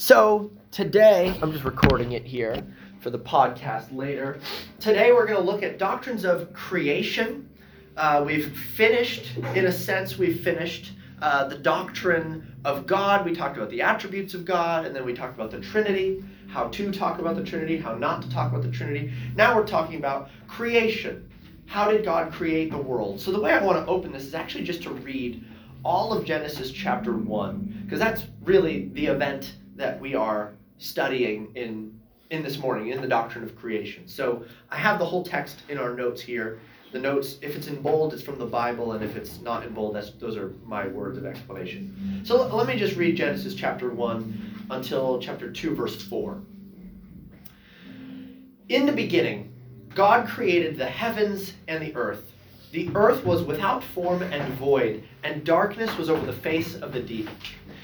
So today, I'm just recording it here for the podcast later. Today, we're going to look at doctrines of creation. Uh, we've finished, in a sense, we've finished uh, the doctrine of God. We talked about the attributes of God, and then we talked about the Trinity, how to talk about the Trinity, how not to talk about the Trinity. Now we're talking about creation. How did God create the world? So the way I want to open this is actually just to read all of Genesis chapter 1, because that's really the event that we are studying in in this morning in the doctrine of creation. So I have the whole text in our notes here. The notes, if it's in bold, it's from the Bible, and if it's not in bold, that's those are my words of explanation. So let me just read Genesis chapter one until chapter two, verse four. In the beginning, God created the heavens and the earth. The earth was without form and void, and darkness was over the face of the deep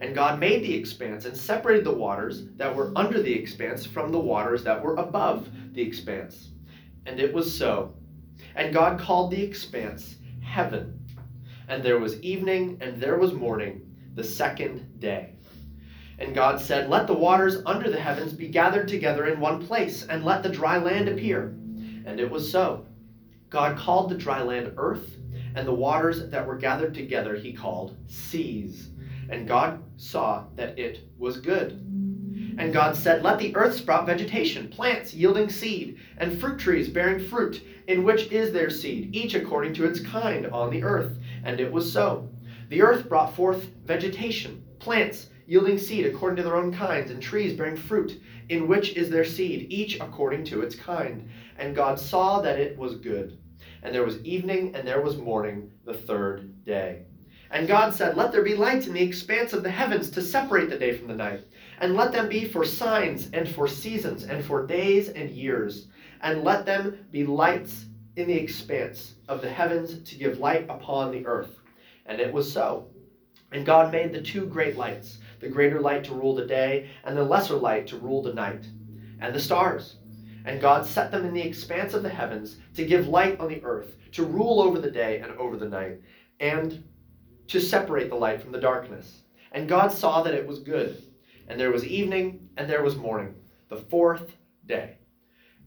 And God made the expanse and separated the waters that were under the expanse from the waters that were above the expanse. And it was so. And God called the expanse heaven. And there was evening and there was morning, the second day. And God said, Let the waters under the heavens be gathered together in one place, and let the dry land appear. And it was so. God called the dry land earth, and the waters that were gathered together he called seas. And God saw that it was good. And God said, Let the earth sprout vegetation, plants yielding seed, and fruit trees bearing fruit, in which is their seed, each according to its kind on the earth. And it was so. The earth brought forth vegetation, plants yielding seed according to their own kinds, and trees bearing fruit, in which is their seed, each according to its kind. And God saw that it was good. And there was evening, and there was morning, the third day. And God said, Let there be lights in the expanse of the heavens to separate the day from the night, and let them be for signs and for seasons and for days and years, and let them be lights in the expanse of the heavens to give light upon the earth. And it was so. And God made the two great lights, the greater light to rule the day, and the lesser light to rule the night, and the stars. And God set them in the expanse of the heavens to give light on the earth, to rule over the day and over the night, and to separate the light from the darkness. And God saw that it was good. And there was evening, and there was morning, the fourth day.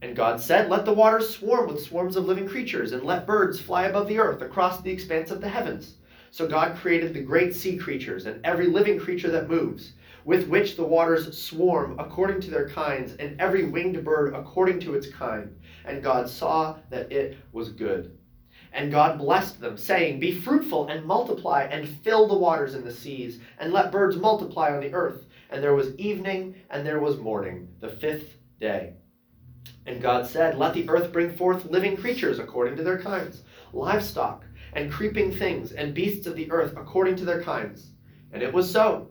And God said, Let the waters swarm with swarms of living creatures, and let birds fly above the earth across the expanse of the heavens. So God created the great sea creatures, and every living creature that moves, with which the waters swarm according to their kinds, and every winged bird according to its kind. And God saw that it was good. And God blessed them, saying, Be fruitful and multiply, and fill the waters in the seas, and let birds multiply on the earth. And there was evening, and there was morning, the fifth day. And God said, Let the earth bring forth living creatures according to their kinds, livestock, and creeping things, and beasts of the earth according to their kinds. And it was so.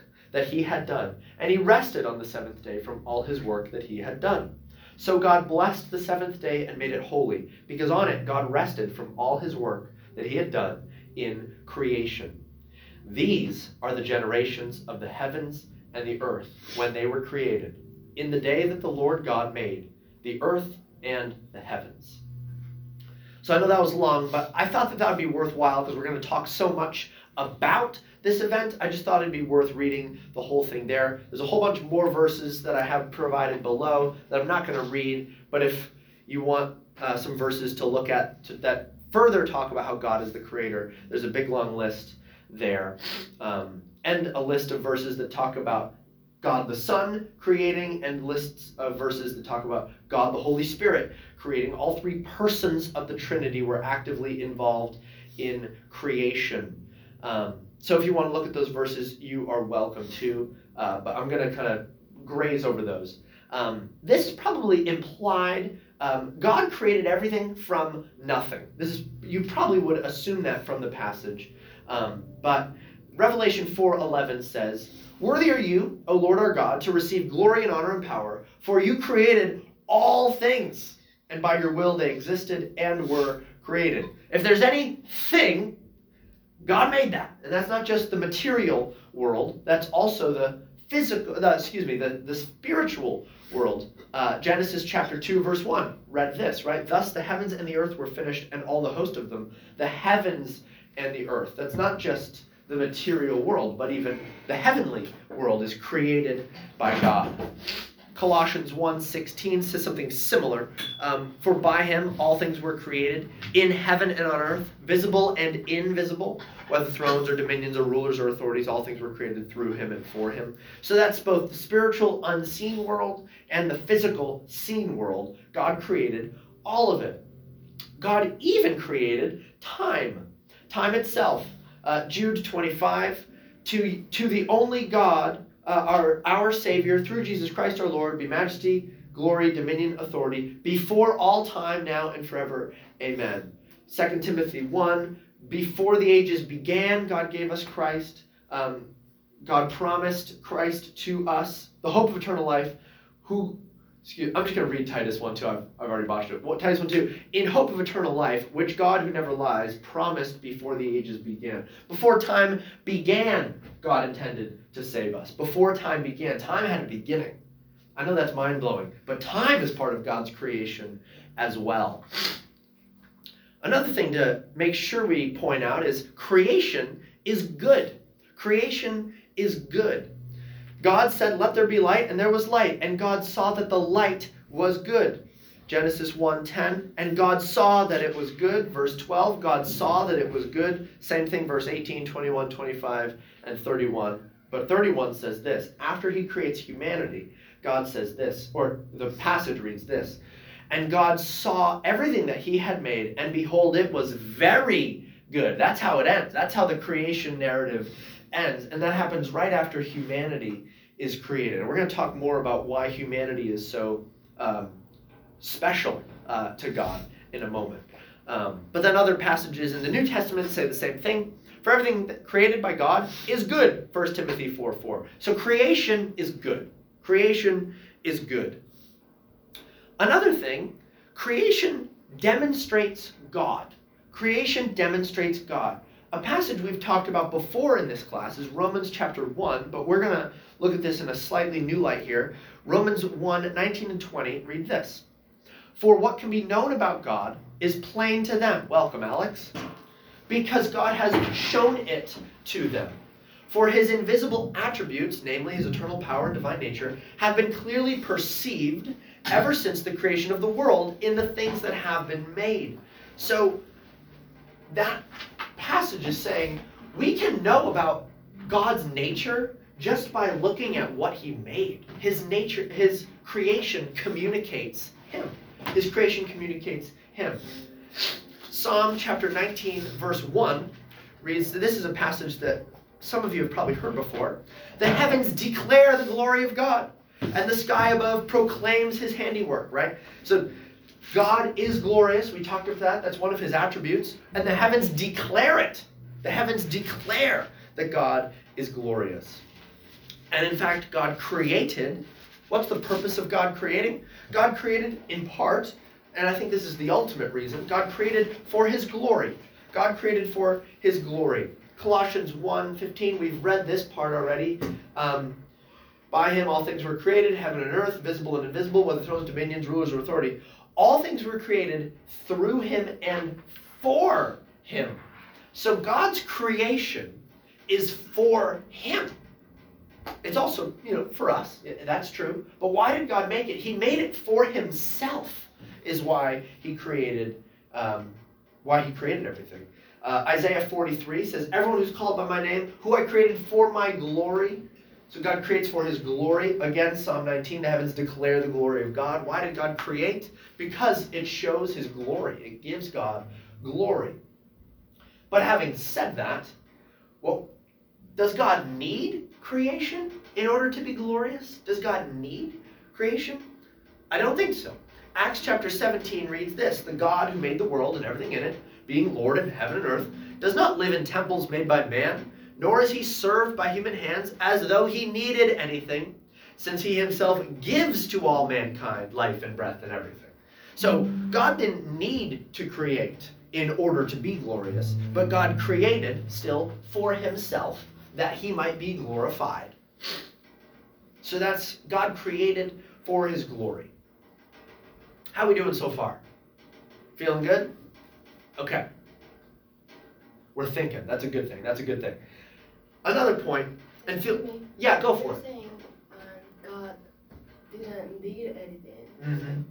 that he had done, and he rested on the seventh day from all his work that he had done. So God blessed the seventh day and made it holy, because on it God rested from all his work that he had done in creation. These are the generations of the heavens and the earth when they were created, in the day that the Lord God made the earth and the heavens. So I know that was long, but I thought that that would be worthwhile because we're going to talk so much about this event. I just thought it'd be worth reading the whole thing there. There's a whole bunch more verses that I have provided below that I'm not going to read, but if you want uh, some verses to look at to, that further talk about how God is the creator, there's a big long list there. Um, and a list of verses that talk about God the Son creating, and lists of verses that talk about God the Holy Spirit creating. All three persons of the Trinity were actively involved in creation. Um, so if you want to look at those verses, you are welcome to, uh, but I'm going to kind of graze over those. Um, this probably implied um, God created everything from nothing. This is you probably would assume that from the passage, um, but Revelation 4:11 says, "Worthy are you, O Lord our God, to receive glory and honor and power, for you created all things, and by your will they existed and were created." If there's anything God made that. And that's not just the material world, that's also the physical, the, excuse me, the, the spiritual world. Uh, Genesis chapter 2, verse 1 read this, right? Thus the heavens and the earth were finished, and all the host of them. The heavens and the earth. That's not just the material world, but even the heavenly world is created by God. Colossians 1:16 says something similar. Um, For by him all things were created, in heaven and on earth, visible and invisible, whether thrones or dominions or rulers or authorities, all things were created through him and for him. So that's both the spiritual unseen world and the physical seen world. God created all of it. God even created time, time itself. Uh, Jude 25, to, to the only God uh, our, our Savior, through Jesus Christ our Lord, be majesty, glory, dominion, authority, before all time, now and forever. Amen. 2 Timothy 1 Before the ages began, God gave us Christ. Um, God promised Christ to us, the hope of eternal life, who Excuse, I'm just going to read Titus 1 2. I've, I've already botched it. What, Titus 1 2. In hope of eternal life, which God, who never lies, promised before the ages began. Before time began, God intended to save us. Before time began, time had a beginning. I know that's mind blowing, but time is part of God's creation as well. Another thing to make sure we point out is creation is good. Creation is good. God said, Let there be light, and there was light. And God saw that the light was good. Genesis 1:10 and God saw that it was good verse 12 God saw that it was good same thing verse 18 21 25 and 31 but 31 says this after he creates humanity God says this or the passage reads this and God saw everything that he had made and behold it was very good that's how it ends that's how the creation narrative ends and that happens right after humanity is created. And we're going to talk more about why humanity is so um, special uh, to God in a moment. Um, but then other passages in the New Testament say the same thing. For everything created by God is good, 1 Timothy 4 4. So creation is good. Creation is good. Another thing, creation demonstrates God. Creation demonstrates God. A passage we've talked about before in this class is Romans chapter 1, but we're going to look at this in a slightly new light here. Romans 1 19 and 20 read this For what can be known about God is plain to them. Welcome, Alex. Because God has shown it to them. For his invisible attributes, namely his eternal power and divine nature, have been clearly perceived ever since the creation of the world in the things that have been made. So that passage is saying we can know about God's nature just by looking at what he made. His nature, his creation communicates him. His creation communicates him. Psalm chapter 19, verse 1 reads this is a passage that some of you have probably heard before. The heavens declare the glory of God, And the sky above proclaims his handiwork, right? So God is glorious. We talked about that. That's one of his attributes. And the heavens declare it. The heavens declare that God is glorious. And in fact, God created. What's the purpose of God creating? God created in part, and I think this is the ultimate reason, God created for his glory. God created for his glory. Colossians 1:15, we've read this part already. Um, by him all things were created, heaven and earth, visible and invisible, whether thrones, dominions, rulers, or authority. All things were created through him and for him. So God's creation is for him. It's also, you know, for us. That's true. But why did God make it? He made it for himself, is why he created, um, why he created everything. Uh, Isaiah 43 says, Everyone who's called by my name, who I created for my glory. So God creates for his glory. Again, Psalm 19, the heavens declare the glory of God. Why did God create? Because it shows his glory. It gives God glory. But having said that, well, does God need creation in order to be glorious? Does God need creation? I don't think so. Acts chapter 17 reads this The God who made the world and everything in it being Lord of heaven and earth, does not live in temples made by man, nor is he served by human hands as though he needed anything, since he himself gives to all mankind life and breath and everything. So God didn't need to create in order to be glorious, but God created still for himself that he might be glorified. So that's God created for his glory. How we doing so far? Feeling good? Okay. We're thinking. That's a good thing. That's a good thing. Another point, and feel. Yeah, go for it. Saying, uh, God didn't need anything. Mm-hmm.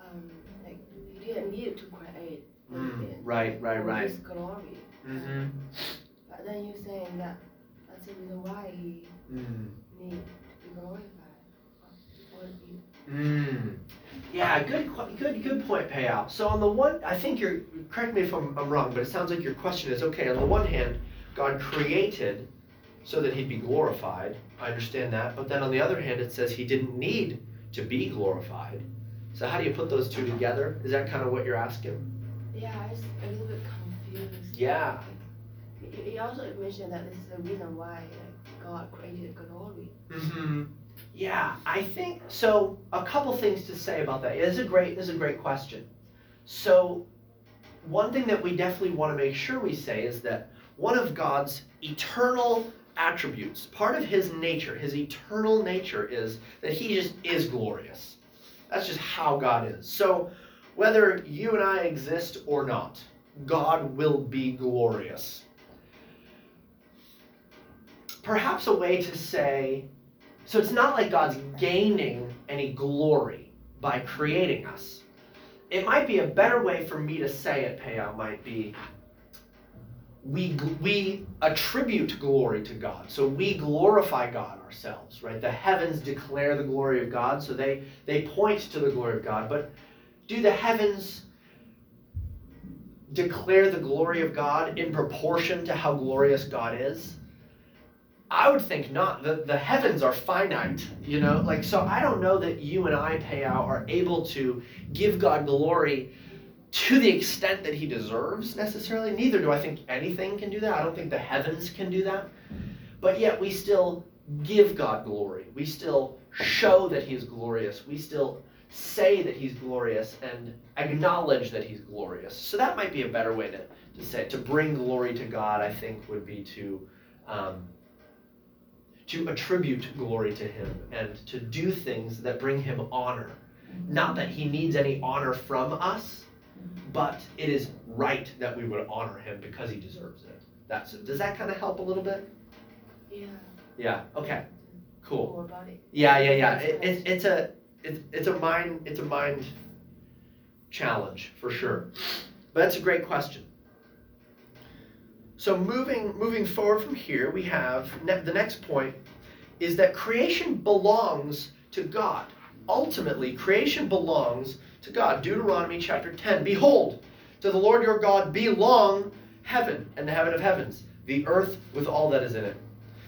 Um, like He didn't need to create mm, anything. Mm, right, right, right. His glory. Mm-hmm. But then you're saying that that's the reason why He mm. need to be glorified. What you Mm. Yeah, good, good, good point, payout. So on the one, I think you're. Correct me if I'm, I'm wrong, but it sounds like your question is okay. On the one hand, God created so that He'd be glorified. I understand that, but then on the other hand, it says He didn't need to be glorified. So how do you put those two together? Is that kind of what you're asking? Yeah, I was a little bit confused. Yeah. He also mentioned that this is the reason why God created glory. Mm-hmm. Yeah, I think so. A couple things to say about that. It is a great, is a great question. So, one thing that we definitely want to make sure we say is that one of God's eternal attributes, part of His nature, His eternal nature, is that He just is glorious. That's just how God is. So, whether you and I exist or not, God will be glorious. Perhaps a way to say so it's not like God's gaining any glory by creating us. It might be a better way for me to say it, Peo, might be we, we attribute glory to God. So we glorify God ourselves, right? The heavens declare the glory of God, so they, they point to the glory of God. But do the heavens declare the glory of God in proportion to how glorious God is? I would think not. The, the heavens are finite, you know? Like, so I don't know that you and I, Payout, are able to give God glory to the extent that he deserves necessarily. Neither do I think anything can do that. I don't think the heavens can do that. But yet we still give God glory. We still show that he is glorious. We still say that he's glorious and acknowledge that he's glorious. So that might be a better way to, to say it. To bring glory to God, I think, would be to um, to attribute glory to him and to do things that bring him honor. Not that he needs any honor from us, but it is right that we would honor him because he deserves it. That's does that kind of help a little bit? Yeah. Yeah. Okay. Cool. Yeah, yeah, yeah. It, it, it's a it's, it's a mind it's a mind challenge for sure. But that's a great question. So moving moving forward from here, we have ne- the next point is that creation belongs to God. Ultimately, creation belongs to God. Deuteronomy chapter 10. Behold, to the Lord your God belong heaven and the heaven of heavens, the earth with all that is in it.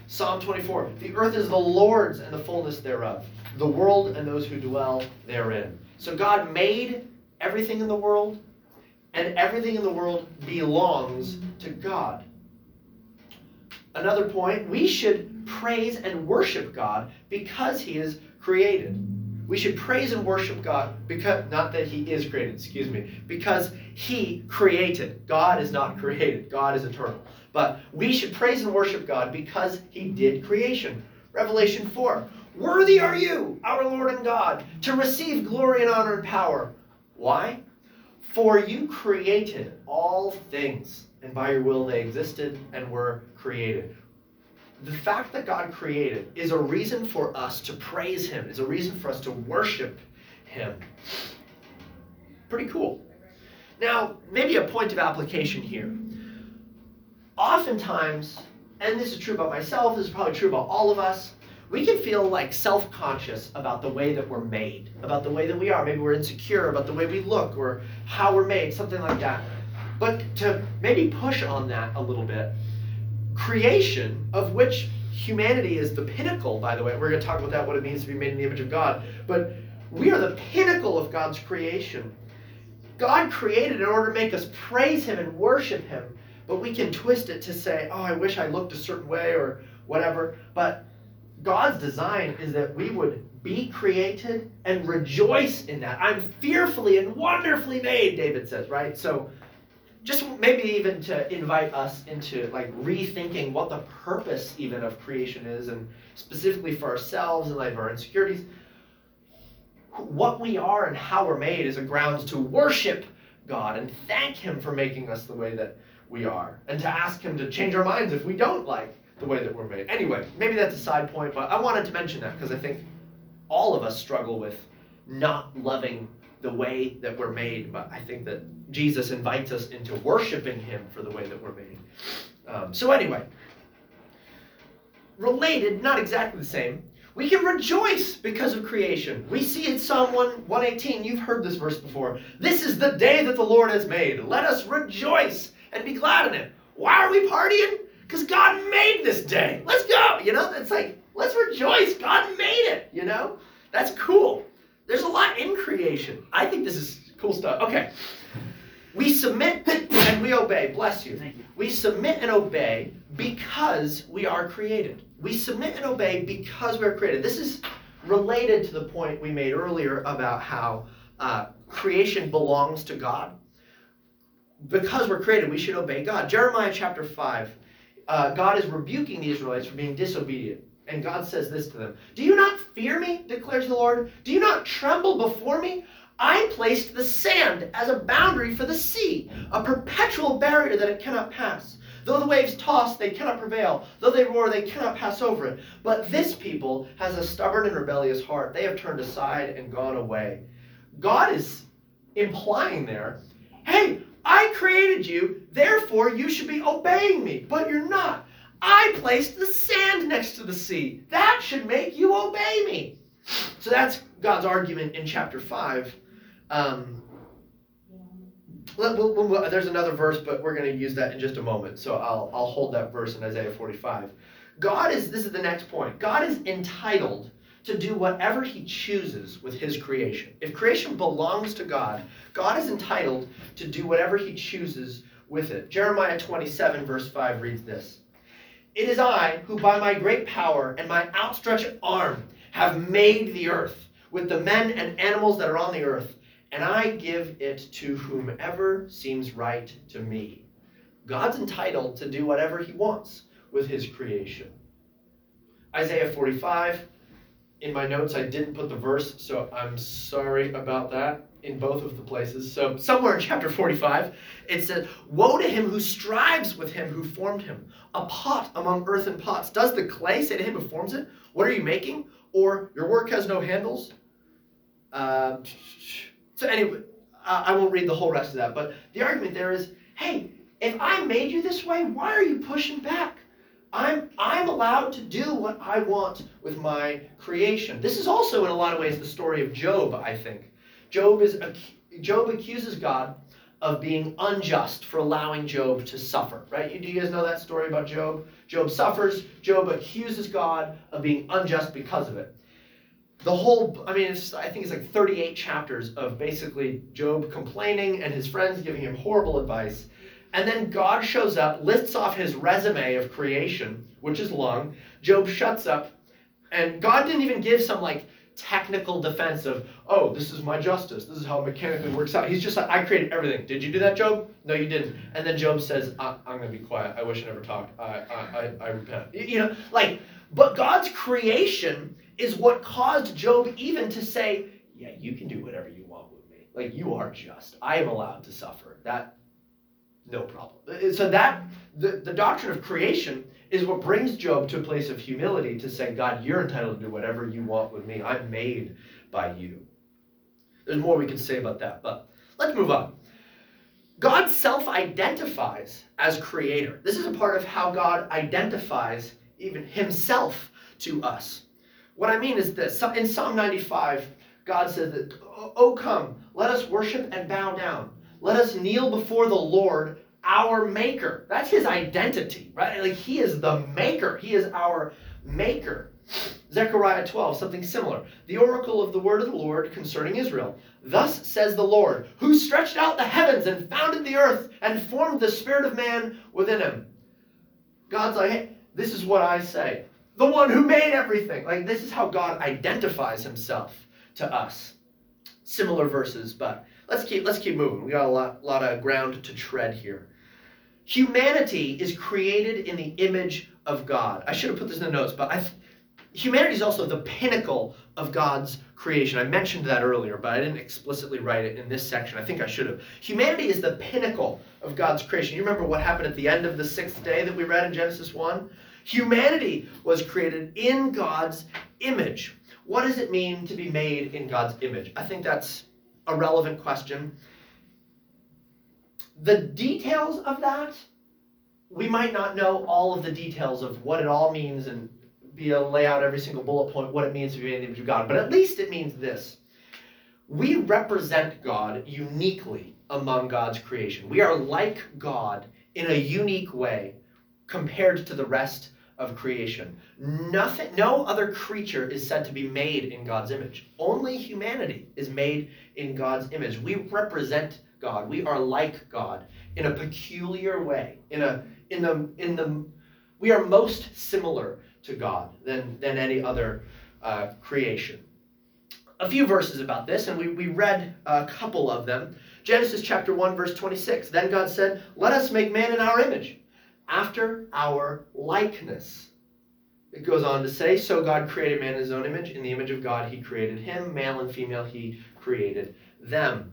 Psalm 24 The earth is the Lord's and the fullness thereof, the world and those who dwell therein. So God made everything in the world, and everything in the world belongs to God. Another point we should praise and worship God because He is created. We should praise and worship God because, not that He is created, excuse me, because He created. God is not created, God is eternal. But we should praise and worship God because He did creation. Revelation 4 Worthy are you, our Lord and God, to receive glory and honor and power. Why? For you created all things, and by your will they existed and were created. The fact that God created is a reason for us to praise Him, is a reason for us to worship Him. Pretty cool. Now, maybe a point of application here. Oftentimes, and this is true about myself, this is probably true about all of us, we can feel like self conscious about the way that we're made, about the way that we are. Maybe we're insecure about the way we look or how we're made, something like that. But to maybe push on that a little bit, creation, of which humanity is the pinnacle, by the way, we're going to talk about that, what it means to be made in the image of God, but we are the pinnacle of God's creation. God created in order to make us praise Him and worship Him, but we can twist it to say, oh, I wish I looked a certain way or whatever. But God's design is that we would be created and rejoice in that. I'm fearfully and wonderfully made, David says, right? So just maybe even to invite us into like rethinking what the purpose even of creation is and specifically for ourselves and like our insecurities what we are and how we're made is a grounds to worship god and thank him for making us the way that we are and to ask him to change our minds if we don't like the way that we're made. Anyway, maybe that's a side point, but I wanted to mention that because I think all of us struggle with not loving the way that we're made, but I think that Jesus invites us into worshiping Him for the way that we're made. Um, so, anyway, related, not exactly the same, we can rejoice because of creation. We see in Psalm 1, 118, you've heard this verse before. This is the day that the Lord has made. Let us rejoice and be glad in it. Why are we partying? Because God made this day. Let's go. You know, it's like, let's rejoice. God made it. You know, that's cool. There's a lot in creation. I think this is cool stuff. Okay. We submit and we obey. Bless you. you. We submit and obey because we are created. We submit and obey because we are created. This is related to the point we made earlier about how uh, creation belongs to God. Because we're created, we should obey God. Jeremiah chapter 5 uh, God is rebuking the Israelites for being disobedient. And God says this to them Do you not fear me, declares the Lord? Do you not tremble before me? I placed the sand as a boundary for the sea, a perpetual barrier that it cannot pass. Though the waves toss, they cannot prevail. Though they roar, they cannot pass over it. But this people has a stubborn and rebellious heart. They have turned aside and gone away. God is implying there hey, I created you, therefore you should be obeying me. But you're not. I placed the sand next to the sea. That should make you obey me. So that's God's argument in chapter 5. Um, we'll, we'll, there's another verse, but we're going to use that in just a moment. So I'll, I'll hold that verse in Isaiah 45. God is, this is the next point. God is entitled to do whatever he chooses with his creation. If creation belongs to God, God is entitled to do whatever he chooses with it. Jeremiah 27, verse 5 reads this It is I who, by my great power and my outstretched arm, have made the earth with the men and animals that are on the earth, and I give it to whomever seems right to me. God's entitled to do whatever he wants with his creation. Isaiah 45, in my notes, I didn't put the verse, so I'm sorry about that in both of the places. So, somewhere in chapter 45, it says, Woe to him who strives with him who formed him, a pot among earthen pots. Does the clay say to him who forms it, What are you making? Or, Your work has no handles? Uh, so, anyway, I won't read the whole rest of that, but the argument there is hey, if I made you this way, why are you pushing back? I'm, I'm allowed to do what I want with my creation. This is also, in a lot of ways, the story of Job, I think. Job, is, Job accuses God of being unjust for allowing Job to suffer, right? Do you guys know that story about Job? Job suffers, Job accuses God of being unjust because of it. The whole, I mean, I think it's like 38 chapters of basically Job complaining and his friends giving him horrible advice. And then God shows up, lists off his resume of creation, which is long. Job shuts up, and God didn't even give some like technical defense of, oh, this is my justice. This is how it mechanically works out. He's just like, I created everything. Did you do that, Job? No, you didn't. And then Job says, I- am going to be quiet. I wish I never talked. I, I, I, I repent. You know, like, but God's creation is what caused Job even to say, yeah, you can do whatever you want with me. Like, you are just. I am allowed to suffer. That, no problem. Uh, so that, the, the doctrine of creation is what brings Job to a place of humility to say, God, you're entitled to do whatever you want with me. I'm made by you. There's more we can say about that, but let's move on. God self identifies as creator. This is a part of how God identifies even himself to us. What I mean is this in Psalm 95, God says that, Oh, come, let us worship and bow down. Let us kneel before the Lord our maker. That's his identity, right? Like he is the maker. He is our maker. Zechariah 12, something similar. The oracle of the word of the Lord concerning Israel. Thus says the Lord, who stretched out the heavens and founded the earth and formed the spirit of man within him. God's like, hey, this is what I say. The one who made everything. Like, this is how God identifies himself to us. Similar verses, but let's keep let's keep moving. We got a lot, lot of ground to tread here. Humanity is created in the image of God. I should have put this in the notes, but I, humanity is also the pinnacle of God's creation. I mentioned that earlier, but I didn't explicitly write it in this section. I think I should have. Humanity is the pinnacle of God's creation. You remember what happened at the end of the sixth day that we read in Genesis 1? Humanity was created in God's image. What does it mean to be made in God's image? I think that's a relevant question. The details of that, we might not know all of the details of what it all means and be able to lay out every single bullet point what it means to be in the image of God, but at least it means this. We represent God uniquely among God's creation. We are like God in a unique way compared to the rest of creation. Nothing no other creature is said to be made in God's image. Only humanity is made in God's image. We represent God. We are like God in a peculiar way. In a in the in the we are most similar to God than than any other uh, creation. A few verses about this, and we, we read a couple of them. Genesis chapter 1, verse 26. Then God said, Let us make man in our image, after our likeness. It goes on to say, So God created man in his own image. In the image of God, he created him. Male and female, he created them.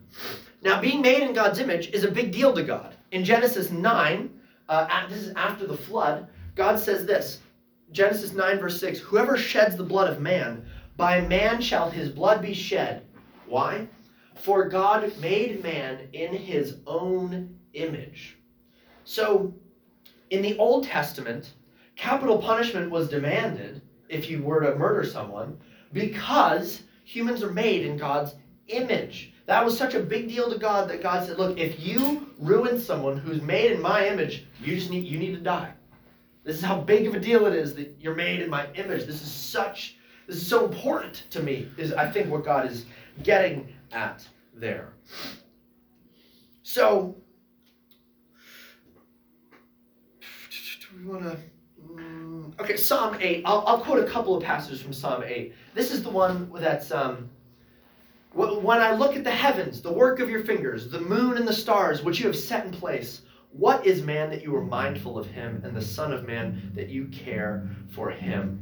Now, being made in God's image is a big deal to God. In Genesis 9, uh, this is after the flood, God says this Genesis 9, verse 6 Whoever sheds the blood of man, by man shall his blood be shed. Why? For God made man in his own image. So, in the Old Testament, capital punishment was demanded if you were to murder someone because humans are made in God's image. That was such a big deal to God that God said, "Look, if you ruin someone who's made in my image, you just need you need to die." This is how big of a deal it is that you're made in my image. This is such this is so important to me. Is I think what God is getting at there. So we want to mm, Okay, Psalm 8. I'll, I'll quote a couple of passages from Psalm 8. This is the one that's um, when I look at the heavens, the work of your fingers, the moon and the stars, which you have set in place, what is man that you are mindful of him, and the Son of Man that you care for him?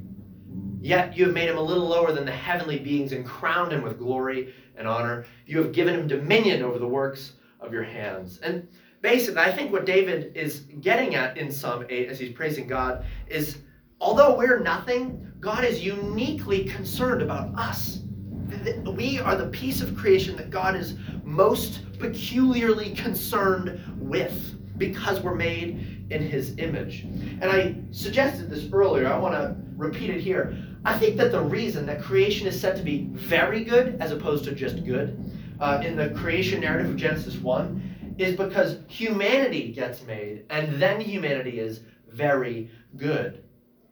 Yet you have made him a little lower than the heavenly beings and crowned him with glory and honor. You have given him dominion over the works of your hands. And basically, I think what David is getting at in Psalm 8 as he's praising God is although we're nothing, God is uniquely concerned about us we are the piece of creation that God is most peculiarly concerned with because we're made in his image. And I suggested this earlier, I want to repeat it here. I think that the reason that creation is said to be very good as opposed to just good uh, in the creation narrative of Genesis 1 is because humanity gets made, and then humanity is very good.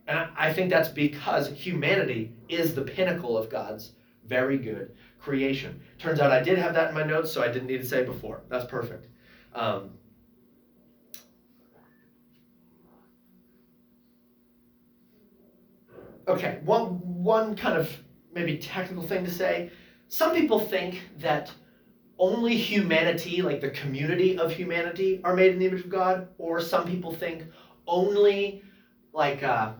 And I think that's because humanity is the pinnacle of God's very good creation. Turns out I did have that in my notes, so I didn't need to say it before. That's perfect. Um, okay, one, one kind of maybe technical thing to say. Some people think that only humanity, like the community of humanity, are made in the image of God, or some people think only like uh,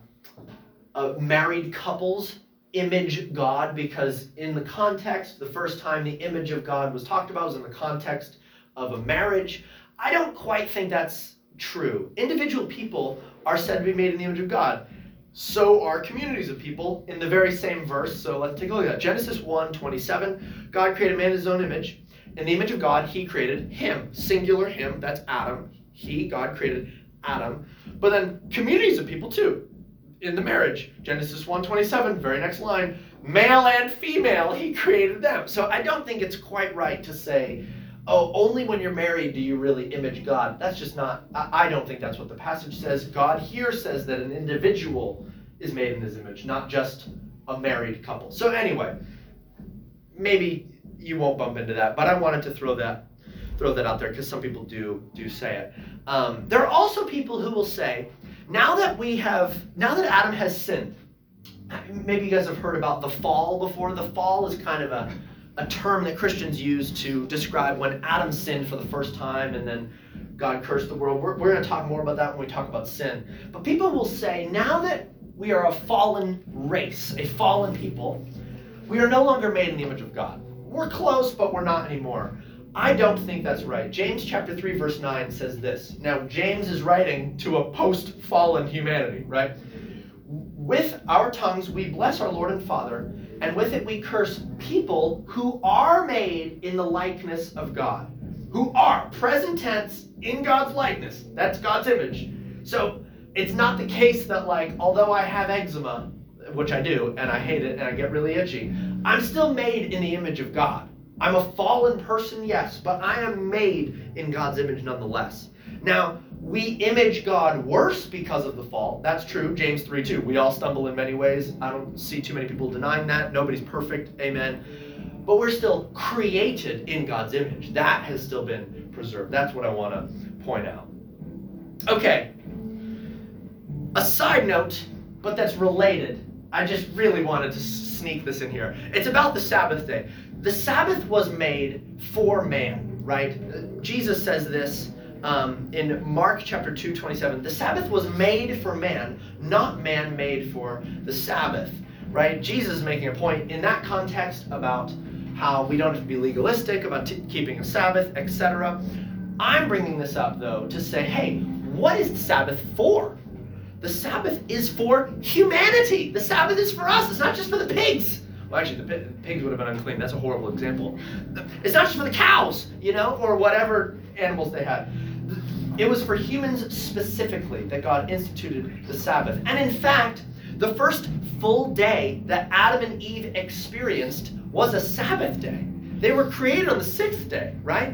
uh, married couples image God because in the context, the first time the image of God was talked about was in the context of a marriage. I don't quite think that's true. Individual people are said to be made in the image of God. So are communities of people in the very same verse. So let's take a look at that. Genesis 1 27. God created man in his own image. In the image of God, he created him. Singular him, that's Adam. He, God, created Adam. But then communities of people too in the marriage. Genesis 1:27, very next line, male and female, he created them. So I don't think it's quite right to say, oh, only when you're married do you really image God. That's just not, I don't think that's what the passage says. God here says that an individual is made in his image, not just a married couple. So anyway, maybe you won't bump into that, but I wanted to throw that throw that out there because some people do do say it. Um, there are also people who will say now that we have, now that Adam has sinned, maybe you guys have heard about the fall before. The fall is kind of a, a term that Christians use to describe when Adam sinned for the first time and then God cursed the world. We're, we're going to talk more about that when we talk about sin. But people will say, now that we are a fallen race, a fallen people, we are no longer made in the image of God. We're close, but we're not anymore. I don't think that's right. James chapter 3 verse 9 says this. Now James is writing to a post-fallen humanity, right? With our tongues we bless our Lord and Father, and with it we curse people who are made in the likeness of God. Who are present tense in God's likeness. That's God's image. So it's not the case that like although I have eczema, which I do, and I hate it and I get really itchy, I'm still made in the image of God. I'm a fallen person, yes, but I am made in God's image nonetheless. Now, we image God worse because of the fall. That's true. James 3 2. We all stumble in many ways. I don't see too many people denying that. Nobody's perfect. Amen. But we're still created in God's image. That has still been preserved. That's what I want to point out. Okay. A side note, but that's related. I just really wanted to sneak this in here. It's about the Sabbath day the Sabbath was made for man, right? Jesus says this um, in Mark chapter 2, 27. The Sabbath was made for man, not man made for the Sabbath, right? Jesus is making a point in that context about how we don't have to be legalistic about t- keeping a Sabbath, etc. I'm bringing this up, though, to say, hey, what is the Sabbath for? The Sabbath is for humanity. The Sabbath is for us. It's not just for the pigs. Well, actually, the pigs would have been unclean. That's a horrible example. It's not just for the cows, you know, or whatever animals they had. It was for humans specifically that God instituted the Sabbath. And in fact, the first full day that Adam and Eve experienced was a Sabbath day. They were created on the sixth day, right?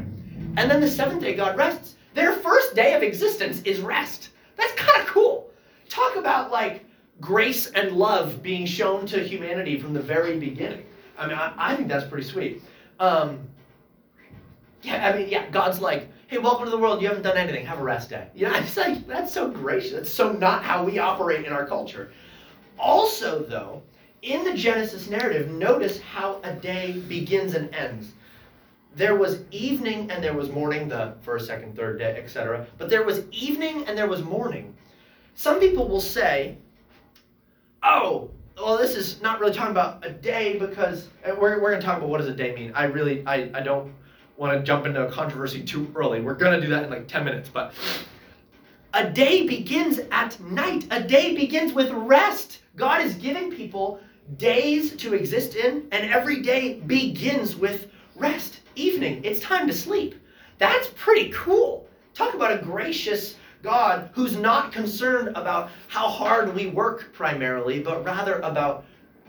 And then the seventh day, God rests. Their first day of existence is rest. That's kind of cool. Talk about like grace and love being shown to humanity from the very beginning. I mean, I, I think that's pretty sweet. Um, yeah, I mean, yeah, God's like, hey, welcome to the world. You haven't done anything. Have a rest day. You know, it's like, that's so gracious. That's so not how we operate in our culture. Also, though, in the Genesis narrative, notice how a day begins and ends. There was evening and there was morning, the first, second, third day, etc. But there was evening and there was morning. Some people will say, oh, well, this is not really talking about a day because we're, we're going to talk about what does a day mean. I really, I, I don't want to jump into a controversy too early. We're going to do that in like 10 minutes, but a day begins at night. A day begins with rest. God is giving people days to exist in, and every day begins with rest. Evening, it's time to sleep. That's pretty cool. Talk about a gracious God who's not concerned about how hard we work primarily, but rather about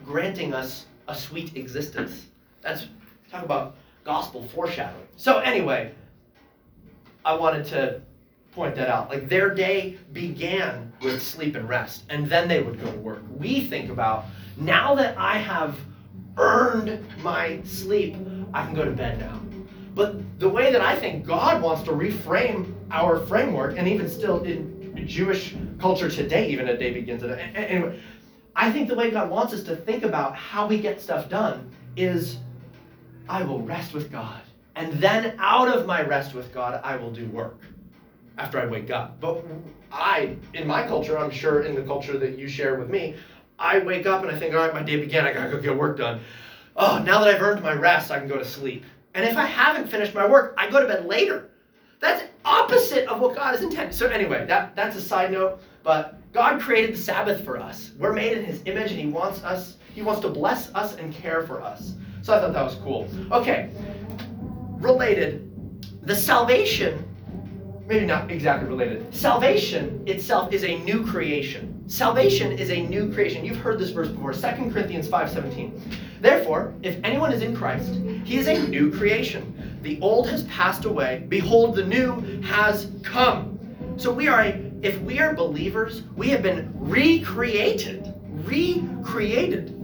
granting us a sweet existence. That's talk about gospel foreshadowing. So anyway, I wanted to point that out. Like their day began with sleep and rest, and then they would go to work. We think about now that I have earned my sleep, I can go to bed now. But the way that I think God wants to reframe our framework, and even still in Jewish culture today, even a day begins at anyway. I think the way God wants us to think about how we get stuff done is I will rest with God. And then out of my rest with God, I will do work after I wake up. But I, in my culture, I'm sure in the culture that you share with me, I wake up and I think, all right, my day began. I gotta go get work done. Oh, now that I've earned my rest, I can go to sleep. And if I haven't finished my work, I go to bed later. That's opposite of what God has intended. So anyway, that, that's a side note. But God created the Sabbath for us. We're made in His image, and He wants us. He wants to bless us and care for us. So I thought that was cool. Okay, related. The salvation, maybe not exactly related. Salvation itself is a new creation. Salvation is a new creation. You've heard this verse before, 2 Corinthians 5:17. Therefore, if anyone is in Christ, he is a new creation. The old has passed away, behold the new has come. So we are a if we are believers, we have been recreated. Recreated.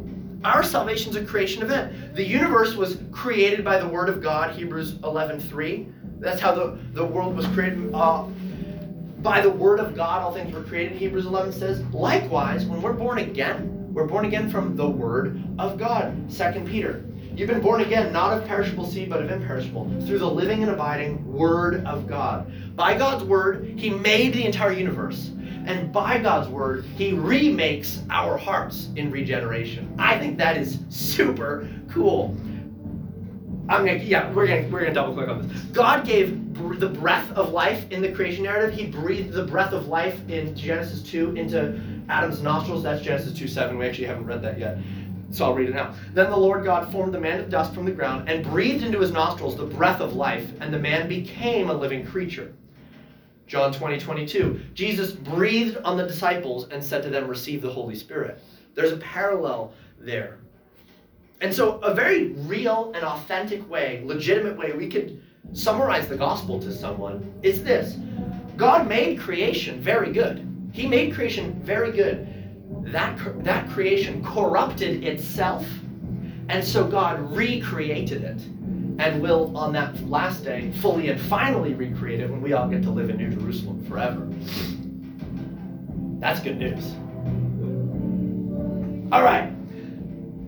Our salvation is a creation event. The universe was created by the word of God, Hebrews 11:3. That's how the, the world was created. Uh, by the word of God, all things were created, Hebrews 11 says. Likewise, when we're born again, we're born again from the word of God. 2 Peter. You've been born again, not of perishable seed, but of imperishable, through the living and abiding word of God. By God's word, He made the entire universe. And by God's word, He remakes our hearts in regeneration. I think that is super cool. I'm gonna, yeah, we're gonna, we're gonna double click on this. God gave the breath of life in the creation narrative. He breathed the breath of life in Genesis 2 into Adam's nostrils. That's Genesis 2 7. We actually haven't read that yet. So I'll read it now. Then the Lord God formed the man of dust from the ground and breathed into his nostrils the breath of life, and the man became a living creature. John 20, 22. Jesus breathed on the disciples and said to them, Receive the Holy Spirit. There's a parallel there. And so, a very real and authentic way, legitimate way we could summarize the gospel to someone is this God made creation very good. He made creation very good. That, that creation corrupted itself, and so God recreated it and will, on that last day, fully and finally recreate it when we all get to live in New Jerusalem forever. That's good news. All right.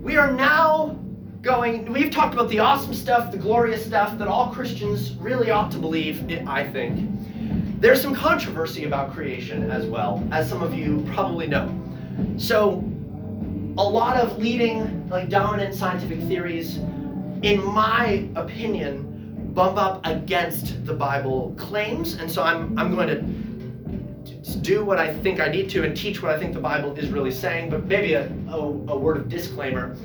We are now going, we've talked about the awesome stuff, the glorious stuff that all Christians really ought to believe, I think. There's some controversy about creation as well, as some of you probably know. So, a lot of leading, like dominant scientific theories, in my opinion, bump up against the Bible claims, and so I'm, I'm going to do what I think I need to and teach what I think the Bible is really saying, but maybe a, a, a word of disclaimer.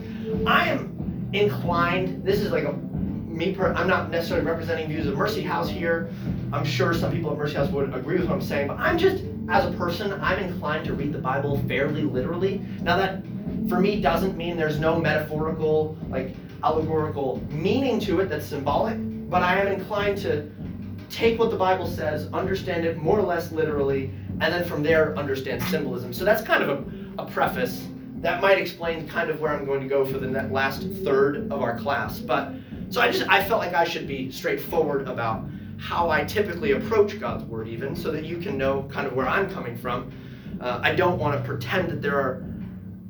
I am inclined, this is like a me per, I'm not necessarily representing views of Mercy House here. I'm sure some people at Mercy House would agree with what I'm saying, but I'm just, as a person, I'm inclined to read the Bible fairly literally. Now that for me doesn't mean there's no metaphorical, like allegorical meaning to it that's symbolic, but I am inclined to take what the Bible says, understand it more or less literally, and then from there understand symbolism. So that's kind of a, a preface that might explain kind of where I'm going to go for the last third of our class. But so I just I felt like I should be straightforward about how I typically approach God's word, even so that you can know kind of where I'm coming from. Uh, I don't want to pretend that there are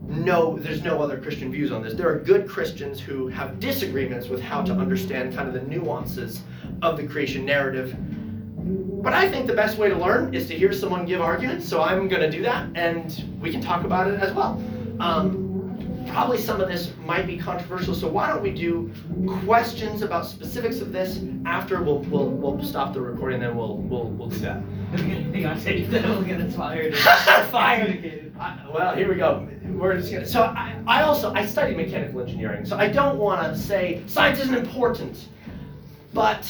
no there's no other Christian views on this. There are good Christians who have disagreements with how to understand kind of the nuances of the creation narrative. But I think the best way to learn is to hear someone give arguments, so I'm going to do that, and we can talk about it as well. Um, probably some of this might be controversial, so why don't we do questions about specifics of this after we'll we'll, we'll stop the recording, then we'll we'll we'll do that. Hang on, say that we'll get. Fired. I, well, here we go. We're just gonna. So I, I also I studied mechanical engineering, so I don't want to say science isn't important, but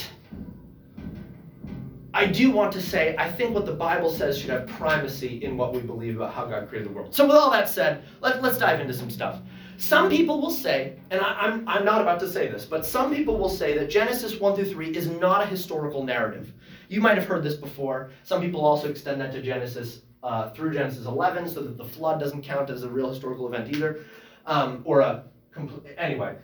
I do want to say I think what the Bible says should have primacy in what we believe about how God created the world. So with all that said, let, let's dive into some stuff. Some people will say, and I, I'm, I'm not about to say this, but some people will say that Genesis 1 through 3 is not a historical narrative. You might have heard this before. Some people also extend that to Genesis uh, through Genesis 11, so that the flood doesn't count as a real historical event either, um, or a complete. Anyway,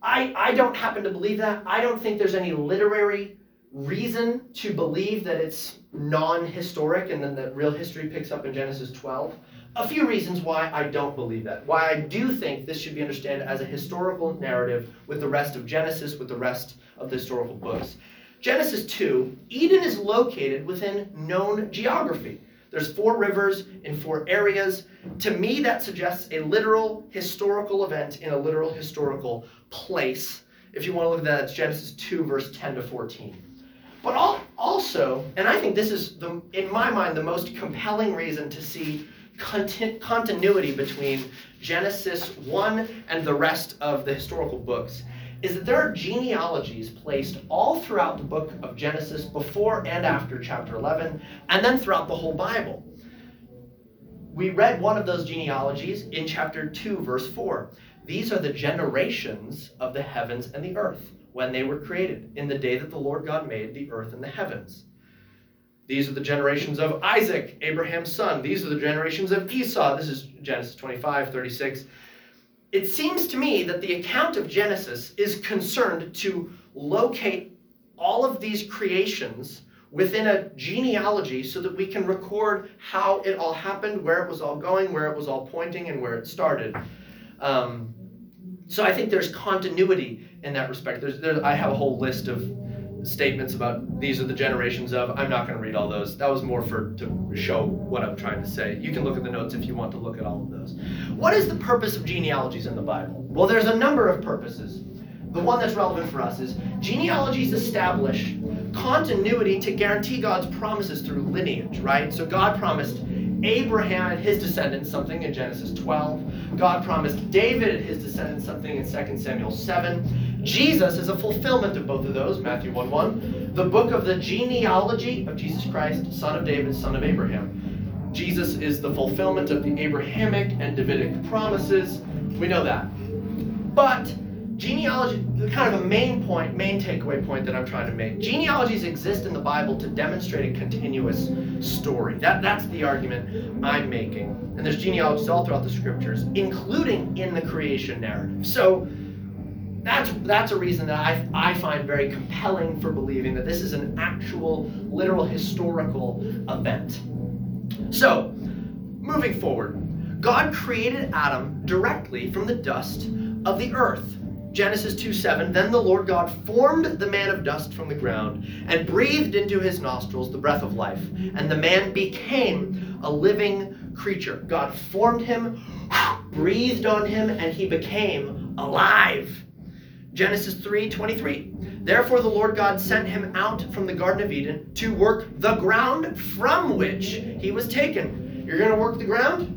I I don't happen to believe that. I don't think there's any literary reason to believe that it's non-historic and then that real history picks up in Genesis 12 a few reasons why I don't believe that. Why I do think this should be understood as a historical narrative with the rest of Genesis, with the rest of the historical books. Genesis 2, Eden is located within known geography. There's four rivers in four areas. To me, that suggests a literal historical event in a literal historical place. If you want to look at that, it's Genesis 2, verse 10 to 14. But also, and I think this is, the, in my mind, the most compelling reason to see continuity between Genesis 1 and the rest of the historical books is that there are genealogies placed all throughout the book of Genesis before and after chapter 11, and then throughout the whole Bible. We read one of those genealogies in chapter 2, verse 4. These are the generations of the heavens and the earth when they were created, in the day that the Lord God made the earth and the heavens. These are the generations of Isaac, Abraham's son. These are the generations of Esau. This is Genesis 25, 36. It seems to me that the account of Genesis is concerned to locate all of these creations within a genealogy so that we can record how it all happened, where it was all going, where it was all pointing, and where it started. Um, so I think there's continuity in that respect. There's, there, I have a whole list of statements about these are the generations of. I'm not going to read all those. That was more for to show what I'm trying to say. You can look at the notes if you want to look at all of those. What is the purpose of genealogies in the Bible? Well, there's a number of purposes. The one that's relevant for us is genealogies establish continuity to guarantee God's promises through lineage, right? So God promised Abraham and his descendants something in Genesis 12. God promised David and his descendants something in 2 Samuel 7. Jesus is a fulfillment of both of those, Matthew 1 1. The book of the genealogy of Jesus Christ, son of David, son of Abraham. Jesus is the fulfillment of the Abrahamic and Davidic promises. We know that. But genealogy, kind of a main point, main takeaway point that I'm trying to make. Genealogies exist in the Bible to demonstrate a continuous story. That, that's the argument I'm making. And there's genealogies all throughout the scriptures, including in the creation narrative. So that's that's a reason that I, I find very compelling for believing that this is an actual literal historical event so moving forward god created adam directly from the dust of the earth genesis 2 7 then the lord god formed the man of dust from the ground and breathed into his nostrils the breath of life and the man became a living creature god formed him breathed on him and he became alive Genesis 3:23. Therefore the Lord God sent him out from the garden of Eden to work the ground from which he was taken. You're going to work the ground?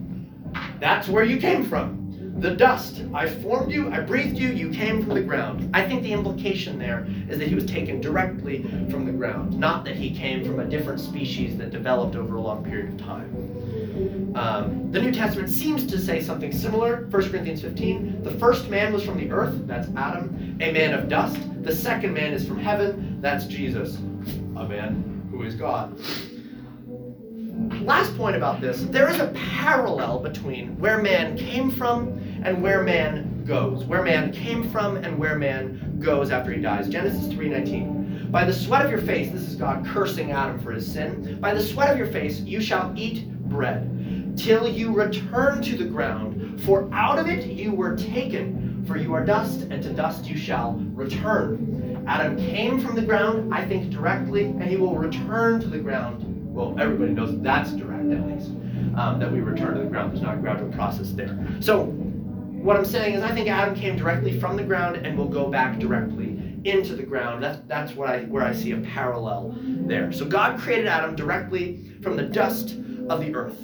That's where you came from. The dust. I formed you, I breathed you, you came from the ground. I think the implication there is that he was taken directly from the ground, not that he came from a different species that developed over a long period of time. Um, the New Testament seems to say something similar. 1 Corinthians 15. The first man was from the earth, that's Adam, a man of dust. The second man is from heaven, that's Jesus, a man who is God. Last point about this there is a parallel between where man came from and where man goes. Where man came from and where man goes after he dies. Genesis 3:19. By the sweat of your face, this is God cursing Adam for his sin. By the sweat of your face you shall eat bread till you return to the ground, for out of it you were taken, for you are dust, and to dust you shall return. Adam came from the ground, I think directly, and he will return to the ground. Well, everybody knows that's direct, at least, um, that we return to the ground. There's not a gradual process there. So, what I'm saying is, I think Adam came directly from the ground and will go back directly into the ground. That's, that's what I, where I see a parallel there. So, God created Adam directly from the dust of the earth.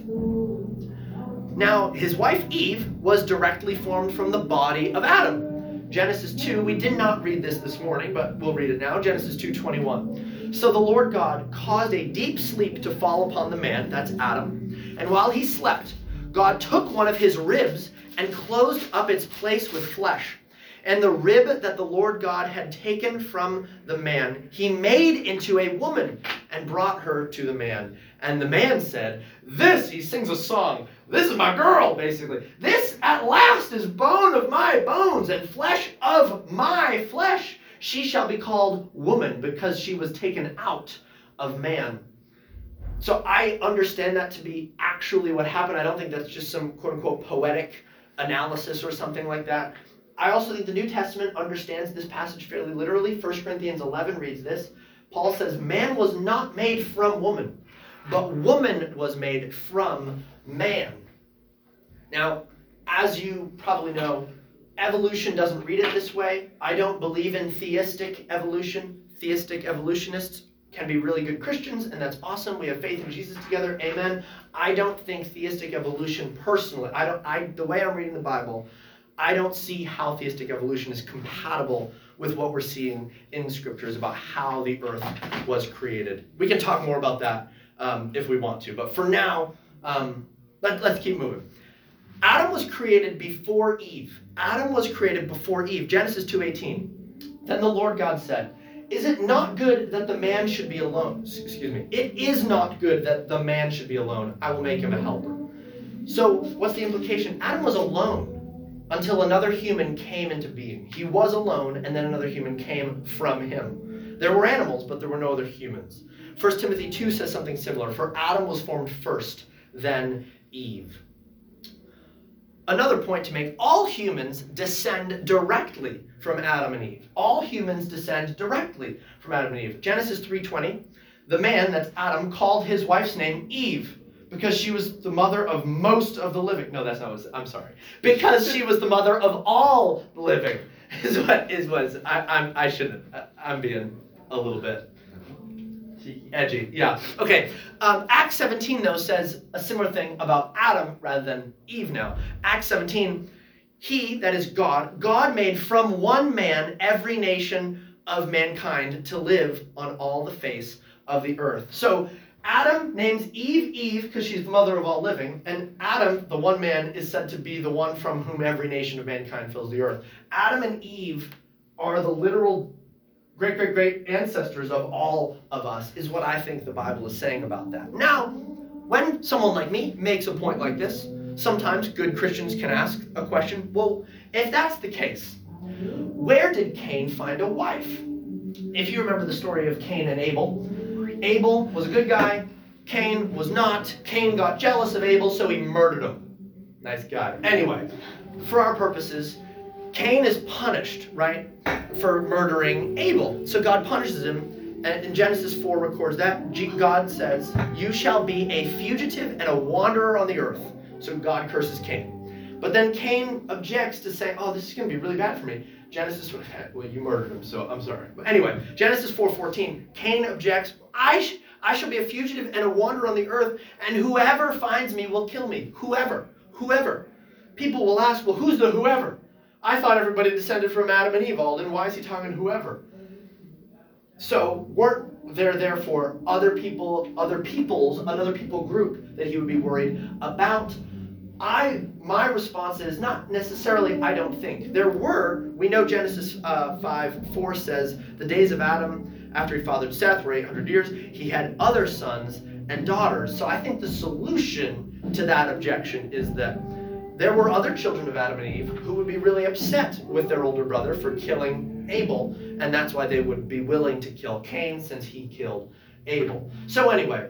Now, his wife Eve was directly formed from the body of Adam. Genesis 2, we did not read this this morning, but we'll read it now. Genesis 2:21. So the Lord God caused a deep sleep to fall upon the man, that's Adam, and while he slept, God took one of his ribs and closed up its place with flesh. And the rib that the Lord God had taken from the man, he made into a woman and brought her to the man. And the man said, This, he sings a song, this is my girl, basically. This at last is bone of my bones and flesh of my flesh. She shall be called woman because she was taken out of man. So I understand that to be actually what happened. I don't think that's just some quote unquote poetic analysis or something like that. I also think the New Testament understands this passage fairly literally. 1 Corinthians 11 reads this. Paul says, Man was not made from woman, but woman was made from man. Now, as you probably know, evolution doesn't read it this way. I don't believe in theistic evolution. Theistic evolutionists can be really good Christians, and that's awesome. We have faith in Jesus together. Amen. I don't think theistic evolution personally. I don't. I the way I'm reading the Bible, I don't see how theistic evolution is compatible with what we're seeing in scriptures about how the earth was created. We can talk more about that um, if we want to, but for now, um, let, let's keep moving. Adam was created before Eve. Adam was created before Eve. Genesis 2:18. Then the Lord God said, "Is it not good that the man should be alone?" Excuse me. It is not good that the man should be alone. I will make him a helper. So, what's the implication? Adam was alone until another human came into being. He was alone and then another human came from him. There were animals, but there were no other humans. 1 Timothy 2 says something similar. For Adam was formed first, then Eve. Another point to make all humans descend directly from Adam and Eve. All humans descend directly from Adam and Eve. Genesis 3:20, the man that's Adam called his wife's name Eve because she was the mother of most of the living. No, that's not what I'm sorry. Because she was the mother of all the living. Is what is was I I'm I shouldn't I, I'm being a little bit edgy. Yeah. Okay. Um, Acts 17, though, says a similar thing about Adam rather than Eve now. Acts 17, he, that is God, God made from one man every nation of mankind to live on all the face of the earth. So Adam names Eve Eve because she's the mother of all living, and Adam, the one man, is said to be the one from whom every nation of mankind fills the earth. Adam and Eve are the literal great great great ancestors of all of us, is what I think the Bible is saying about that. Now, when someone like me makes a point like this, sometimes good Christians can ask a question well, if that's the case, where did Cain find a wife? If you remember the story of Cain and Abel, Abel was a good guy, Cain was not. Cain got jealous of Abel, so he murdered him. Nice guy. Anyway, for our purposes, Cain is punished, right, for murdering Abel. So God punishes him. And in Genesis 4 records that. God says, You shall be a fugitive and a wanderer on the earth. So God curses Cain. But then Cain objects to say, Oh, this is going to be really bad for me. Genesis, well, you murdered him, so I'm sorry. But anyway, Genesis 4.14, Cain objects, I, sh- I shall be a fugitive and a wanderer on the earth, and whoever finds me will kill me. Whoever. Whoever. People will ask, well, who's the whoever? I thought everybody descended from Adam and Eve, Alden. Why is he talking whoever? So weren't there therefore other people, other peoples, another people group that he would be worried about? I my response is not necessarily I don't think. There were, we know Genesis uh, 5 4 says, the days of Adam after he fathered Seth were 800 years. He had other sons and daughters. So I think the solution to that objection is that there were other children of Adam and Eve who would be really upset with their older brother for killing Abel, and that's why they would be willing to kill Cain since he killed Abel. So, anyway,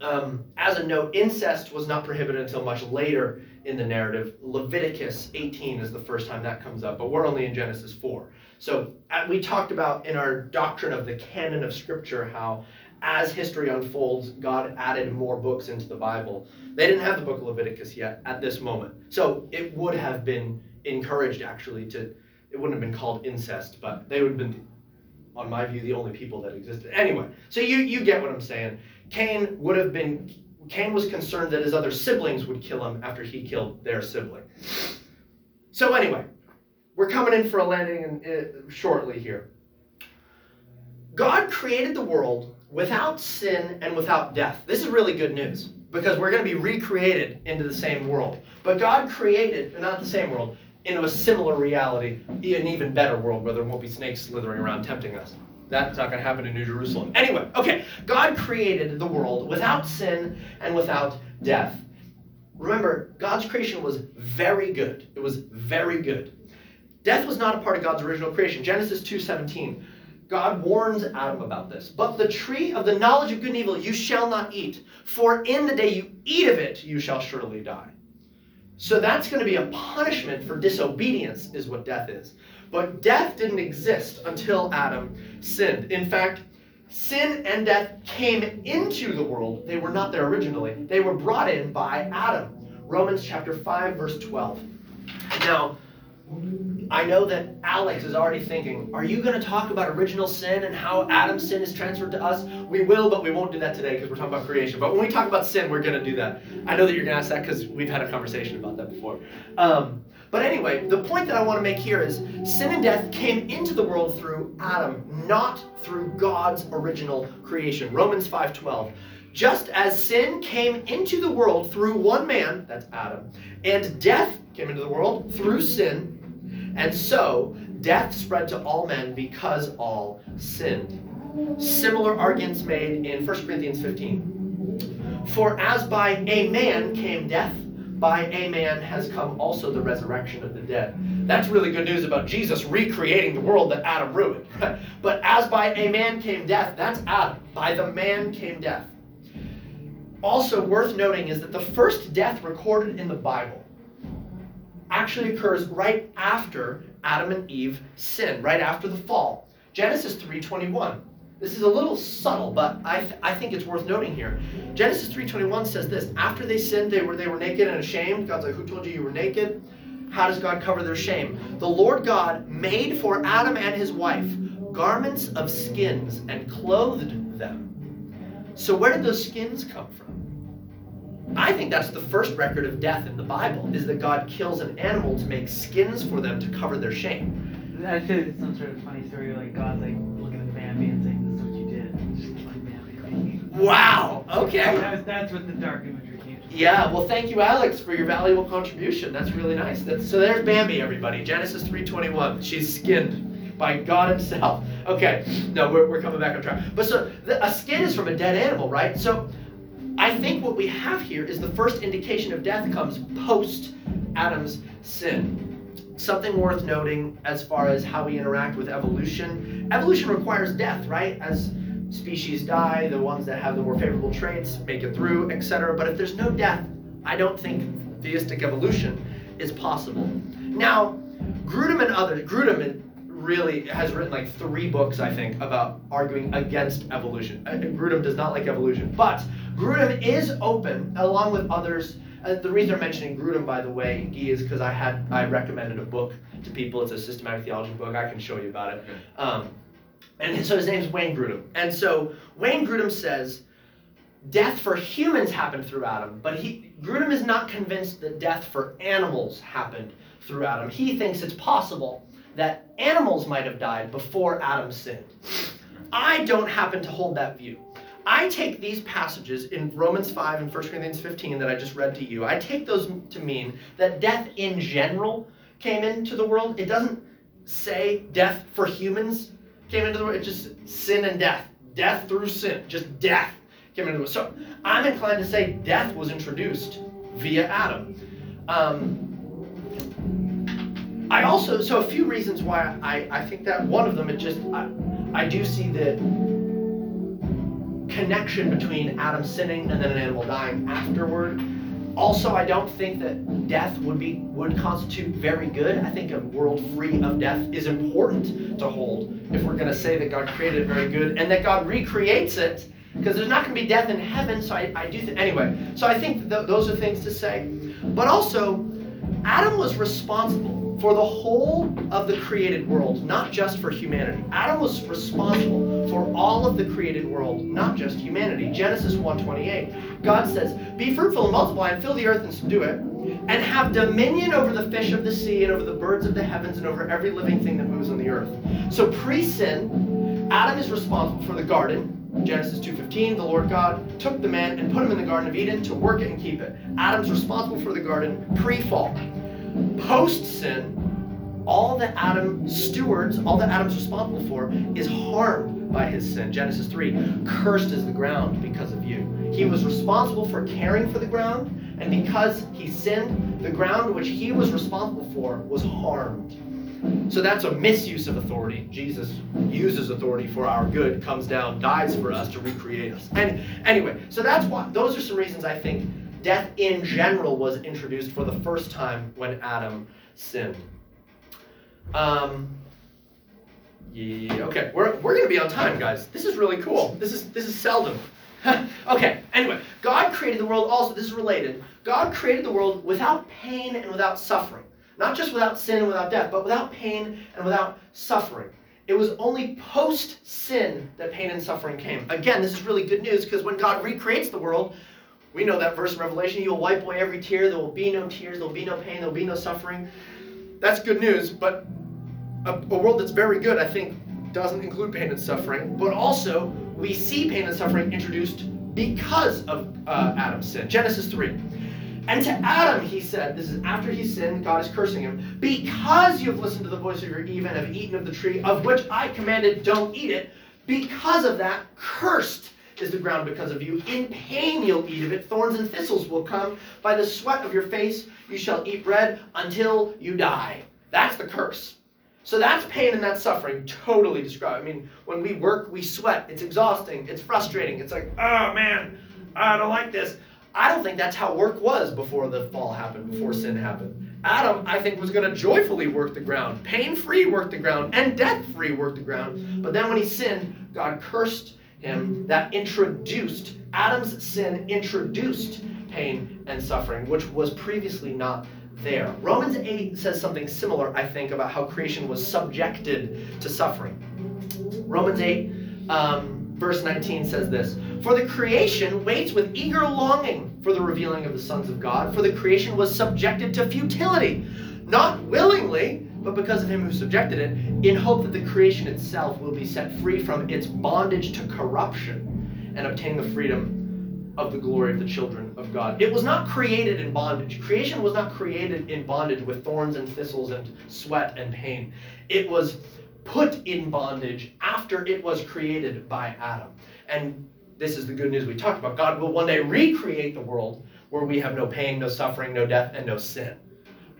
um, as a note, incest was not prohibited until much later in the narrative. Leviticus 18 is the first time that comes up, but we're only in Genesis 4. So, uh, we talked about in our doctrine of the canon of Scripture how as history unfolds, God added more books into the Bible. They didn't have the book of Leviticus yet at this moment. So it would have been encouraged actually to, it wouldn't have been called incest, but they would have been, on my view, the only people that existed. Anyway, so you, you get what I'm saying. Cain would have been, Cain was concerned that his other siblings would kill him after he killed their sibling. So anyway, we're coming in for a landing in, shortly here. God created the world without sin and without death. This is really good news because we're going to be recreated into the same world. But God created, not the same world, into a similar reality, an even better world where there won't be snakes slithering around tempting us. That's not going to happen in New Jerusalem. Anyway, okay, God created the world without sin and without death. Remember, God's creation was very good. It was very good. Death was not a part of God's original creation. Genesis 2:17. God warns Adam about this. But the tree of the knowledge of good and evil you shall not eat, for in the day you eat of it you shall surely die. So that's going to be a punishment for disobedience, is what death is. But death didn't exist until Adam sinned. In fact, sin and death came into the world. They were not there originally, they were brought in by Adam. Romans chapter 5, verse 12. Now, I know that Alex is already thinking, are you going to talk about original sin and how Adam's sin is transferred to us? We will, but we won't do that today because we're talking about creation. But when we talk about sin, we're going to do that. I know that you're going to ask that because we've had a conversation about that before. Um, but anyway, the point that I want to make here is sin and death came into the world through Adam, not through God's original creation. Romans 5:12. Just as sin came into the world through one man, that's Adam, and death came into the world through sin, and so death spread to all men because all sinned. Similar arguments made in 1 Corinthians 15. For as by a man came death, by a man has come also the resurrection of the dead. That's really good news about Jesus recreating the world that Adam ruined. but as by a man came death, that's Adam. By the man came death. Also worth noting is that the first death recorded in the Bible actually occurs right after Adam and Eve sin, right after the fall. Genesis 3:21. This is a little subtle, but I, th- I think it's worth noting here. Genesis 3:21 says this: After they sinned, they were they were naked and ashamed. God's like, "Who told you you were naked?" How does God cover their shame? The Lord God made for Adam and his wife garments of skins and clothed them. So where did those skins come from? I think that's the first record of death in the Bible, is that God kills an animal to make skins for them to cover their shame. It's some sort of funny story like God's like looking at the Bambi and saying, Wow, okay. That's, that's what the dark imagery came from. Yeah, well thank you Alex for your valuable contribution. That's really nice. That's, so there's Bambi everybody. Genesis 3:21. She's skinned by God himself. Okay. No, we're, we're coming back on track. But so the, a skin is from a dead animal, right? So I think what we have here is the first indication of death comes post Adam's sin. Something worth noting as far as how we interact with evolution. Evolution requires death, right? As species die, the ones that have the more favorable traits make it through, etc. But if there's no death, I don't think theistic evolution is possible. Now, Grudem and others, Grudem really has written like three books, I think, about arguing against evolution. Uh, Grudem does not like evolution, but Grudem is open, along with others. Uh, the reason I'm mentioning Grudem, by the way, Guy, is because I had I recommended a book to people. It's a systematic theology book. I can show you about it. Um, and so his name's Wayne Grudem. And so Wayne Grudem says death for humans happened through Adam, but he Grudem is not convinced that death for animals happened through Adam. He thinks it's possible that animals might have died before Adam sinned. I don't happen to hold that view. I take these passages in Romans 5 and 1 Corinthians 15 that I just read to you, I take those to mean that death in general came into the world. It doesn't say death for humans came into the world, it's just sin and death. Death through sin, just death came into the world. So I'm inclined to say death was introduced via Adam. Um, I also, so a few reasons why I, I think that. One of them, it just, I, I do see the connection between Adam sinning and then an animal dying afterward. Also, I don't think that death would be would constitute very good. I think a world free of death is important to hold if we're going to say that God created it very good and that God recreates it because there's not going to be death in heaven. So I, I do think anyway. So I think th- those are things to say. But also, Adam was responsible for the whole of the created world, not just for humanity. Adam was responsible for all of the created world, not just humanity. Genesis 1:28. God says, "Be fruitful and multiply and fill the earth and subdue it, and have dominion over the fish of the sea and over the birds of the heavens and over every living thing that moves on the earth." So pre-sin, Adam is responsible for the garden, Genesis 2:15, the Lord God took the man and put him in the garden of Eden to work it and keep it. Adam's responsible for the garden pre-fall. Post sin, all that Adam stewards, all that Adam's responsible for is harmed by his sin. Genesis 3 Cursed is the ground because of you. He was responsible for caring for the ground, and because he sinned, the ground which he was responsible for was harmed. So that's a misuse of authority. Jesus uses authority for our good, comes down, dies for us to recreate us. And anyway, so that's why those are some reasons I think death in general was introduced for the first time when Adam sinned. Um, yeah, okay, we're, we're gonna be on time, guys. This is really cool. This is this is seldom. okay, anyway, God created the world also, this is related. God created the world without pain and without suffering. Not just without sin and without death, but without pain and without suffering. It was only post sin that pain and suffering came. Again, this is really good news because when God recreates the world, we know that verse in Revelation, He will wipe away every tear. There will be no tears, there will be no pain, there will be no suffering. That's good news, but a, a world that's very good, I think, doesn't include pain and suffering. But also, we see pain and suffering introduced because of uh, Adam's sin. Genesis 3. And to Adam, he said, this is after he sinned, God is cursing him, because you have listened to the voice of your Eve and have eaten of the tree of which I commanded, don't eat it. Because of that, cursed is the ground because of you. In pain you'll eat of it. Thorns and thistles will come. By the sweat of your face you shall eat bread until you die. That's the curse. So that's pain and that's suffering, totally described. I mean, when we work, we sweat. It's exhausting. It's frustrating. It's like, oh man, I don't like this. I don't think that's how work was before the fall happened, before sin happened. Adam, I think, was going to joyfully work the ground, pain free work the ground, and death free work the ground. But then when he sinned, God cursed him. That introduced, Adam's sin introduced pain and suffering, which was previously not there. Romans 8 says something similar, I think, about how creation was subjected to suffering. Romans 8, um, verse 19 says this For the creation waits with eager longing for the revealing of the sons of God, for the creation was subjected to futility, not willingly, but because of him who subjected it, in hope that the creation itself will be set free from its bondage to corruption and obtain the freedom of the glory of the children of God. It was not created in bondage. Creation was not created in bondage with thorns and thistles and sweat and pain. It was put in bondage after it was created by Adam. And this is the good news we talked about. God will one day recreate the world where we have no pain, no suffering, no death, and no sin.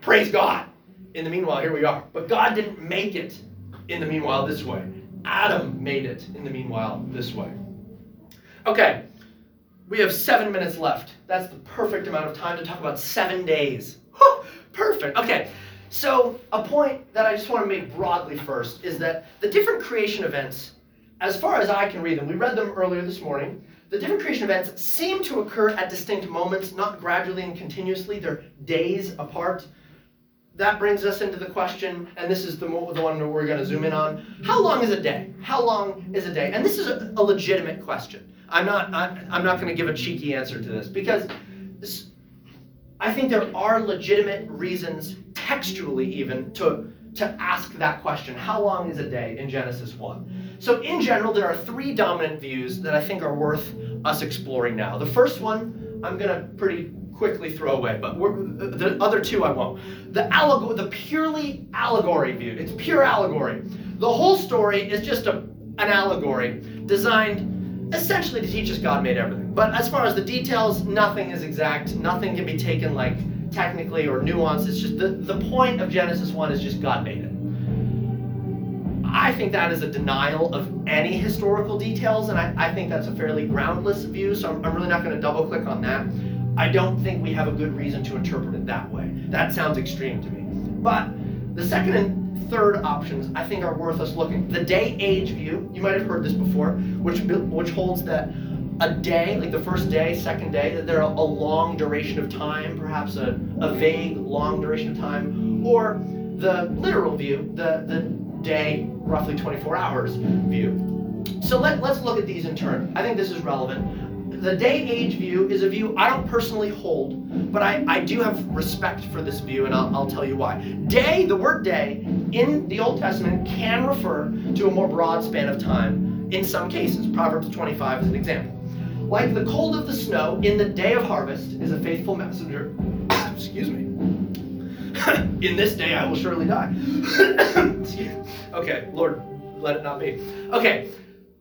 Praise God. In the meanwhile, here we are. But God didn't make it in the meanwhile this way. Adam made it in the meanwhile this way. Okay, we have seven minutes left. That's the perfect amount of time to talk about seven days. Perfect. Okay, so a point that I just want to make broadly first is that the different creation events, as far as I can read them, we read them earlier this morning. The different creation events seem to occur at distinct moments, not gradually and continuously. They're days apart. That brings us into the question, and this is the, mo- the one that we're going to zoom in on. How long is a day? How long is a day? And this is a, a legitimate question. I'm not, I'm, I'm not going to give a cheeky answer to this because this, I think there are legitimate reasons, textually even, to, to ask that question. How long is a day in Genesis 1? So, in general, there are three dominant views that I think are worth us exploring now. The first one, I'm going to pretty quickly throw away, but the other two I won't. The allegory, the purely allegory view. It's pure allegory. The whole story is just a, an allegory designed essentially to teach us God made everything. But as far as the details, nothing is exact. Nothing can be taken like technically or nuanced. It's just the, the point of Genesis 1 is just God made it. I think that is a denial of any historical details, and I, I think that's a fairly groundless view, so I'm, I'm really not going to double click on that. I don't think we have a good reason to interpret it that way. That sounds extreme to me. But the second and third options I think are worth us looking. The day age view, you might have heard this before, which which holds that a day, like the first day, second day, that they're a, a long duration of time, perhaps a, a vague long duration of time, or the literal view, the, the day, roughly 24 hours view. So let, let's look at these in turn. I think this is relevant the day age view is a view I don't personally hold, but I, I do have respect for this view, and I'll, I'll tell you why. Day, the word day, in the Old Testament can refer to a more broad span of time in some cases. Proverbs 25 is an example. Like the cold of the snow in the day of harvest is a faithful messenger. Excuse me. in this day I will surely die. okay, Lord, let it not be. Okay,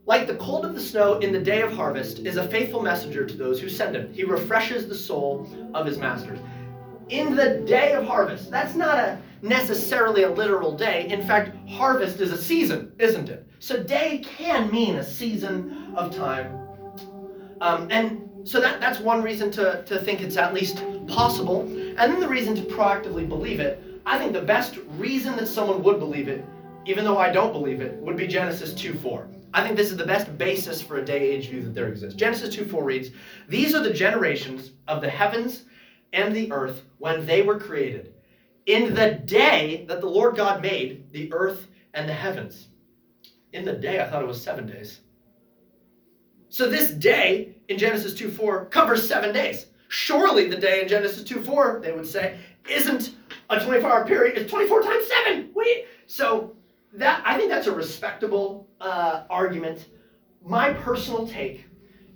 Like the cold of the snow in the day of harvest is a faithful messenger to those who send him. He refreshes the soul of his masters. In the day of harvest, that's not a necessarily a literal day. In fact, harvest is a season, isn't it? So day can mean a season of time. Um, and so that, that's one reason to, to think it's at least possible. And then the reason to proactively believe it, I think the best reason that someone would believe it, even though I don't believe it, would be Genesis 2 4. I think this is the best basis for a day age view that there exists. Genesis 2 4 reads, These are the generations of the heavens and the earth when they were created, in the day that the Lord God made the earth and the heavens. In the day, I thought it was seven days. So this day in Genesis 2 4 covers seven days. Surely the day in Genesis 2 4, they would say, isn't a 24 hour period, it's 24 times 7. Wait. So that I think that's a respectable uh, argument. My personal take,